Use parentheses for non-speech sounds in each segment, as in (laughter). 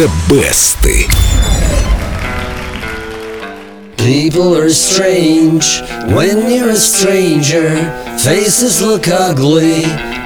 The Best. People are strange when you're a stranger. Faces look ugly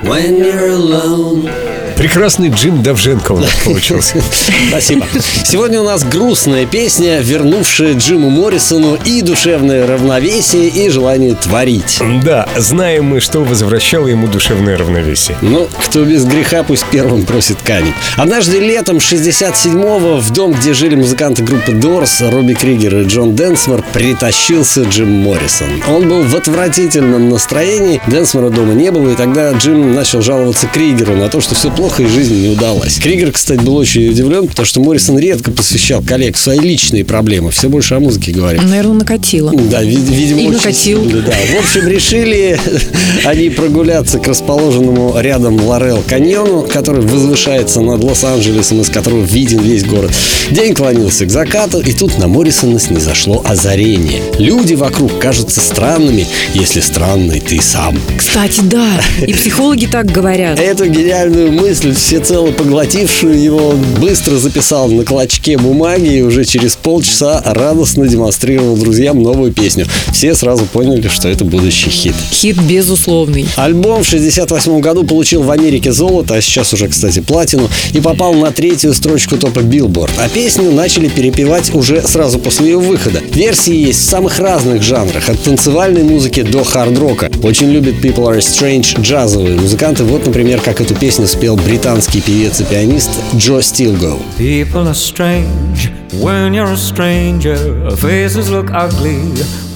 when you're alone. Прекрасный Джим Давженко у нас получился. Спасибо. Сегодня у нас грустная песня, вернувшая Джиму Моррисону и душевное равновесие, и желание творить. Да, знаем мы, что возвращало ему душевное равновесие. Ну, кто без греха, пусть первым просит камень. Однажды летом 67-го в дом, где жили музыканты группы Doors, Робби Кригер и Джон Денсмор, притащился Джим Моррисон. Он был в отвратительном настроении, Денсмора дома не было, и тогда Джим начал жаловаться Кригеру на то, что все плохо и жизнь не удалась. Кригер, кстати, был очень удивлен, потому что Моррисон редко посвящал коллег свои личные проблемы, все больше о музыке говорит. Наверное, накатило. Да, ви- видимо, И очень накатил. сильно, да. В общем, решили (laughs) они прогуляться к расположенному рядом Лорел каньону, который возвышается над Лос-Анджелесом, из которого виден весь город. День клонился к закату, и тут на Моррисона снизошло озарение. Люди вокруг кажутся странными, если странный ты сам. Кстати, да. И психологи так говорят. Эту гениальную мысль, всецело поглотившую его, он быстро записал на клочке бумаги и уже через полчаса радостно демонстрировал друзьям новую песню. Все сразу поняли, что это будущий хит. Хит безусловный. Альбом в 68 году получил в Америке золото, а сейчас уже, кстати, платину, и попал на третью строчку топа Billboard. А песню начали перепевать уже сразу после ее выхода. Версии есть в самых разных жанрах, от танцевальной музыки до хард-рока. Очень любят People Are Strange джазовые музыканты. Вот, например, как эту песню спел британский певец и пианист Джо Стилгоу. People are strange when you're a stranger. Faces look ugly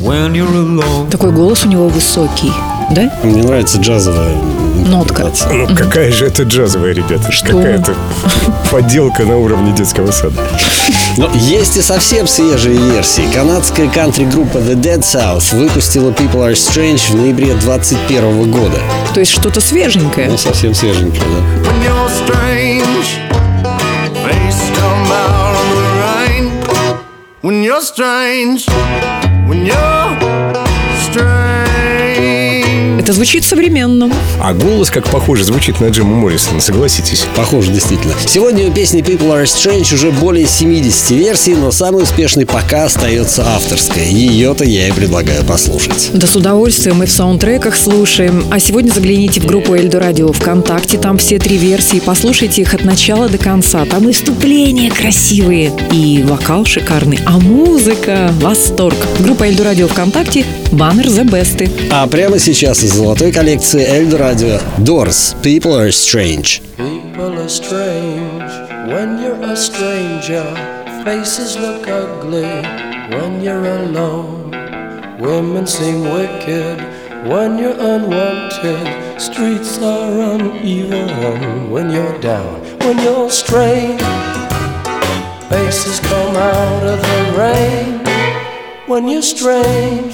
when you're alone. Такой голос у него высокий. Да? Мне нравится джазовая Нотка. Ну, какая же это джазовая, ребята? Какая-то подделка на уровне детского сада. Но есть и совсем свежие версии. Канадская кантри-группа The Dead South выпустила People Are Strange в ноябре 2021 года. То есть что-то свеженькое. Ну, совсем свеженькая, да. when you're strange. Face come out of the rain. When you're strange. When you're Это звучит современно. А голос, как похоже, звучит на Джима Моррисона, согласитесь? Похоже, действительно. Сегодня у песни People Are Strange уже более 70 версий, но самый успешный пока остается авторская. Ее-то я и предлагаю послушать. Да с удовольствием мы в саундтреках слушаем. А сегодня загляните в группу Эльдо Радио ВКонтакте. Там все три версии. Послушайте их от начала до конца. Там и вступления красивые, и вокал шикарный. А музыка – восторг. Группа Эльдо Радио ВКонтакте. Баннер The Best. А прямо сейчас из золотой коллекции Эльдо Радио Doors People Are Strange. People are strange when you're a stranger. Faces look ugly when you're alone. Women seem wicked when you're unwanted. Streets are uneven when you're down. When you're strange, faces come out of the rain. When you're strange,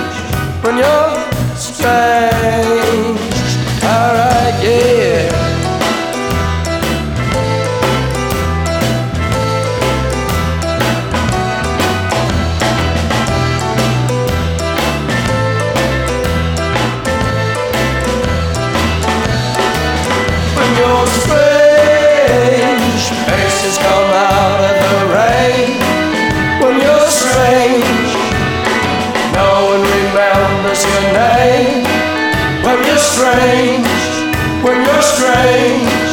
When you're strange, strange. When you're strange.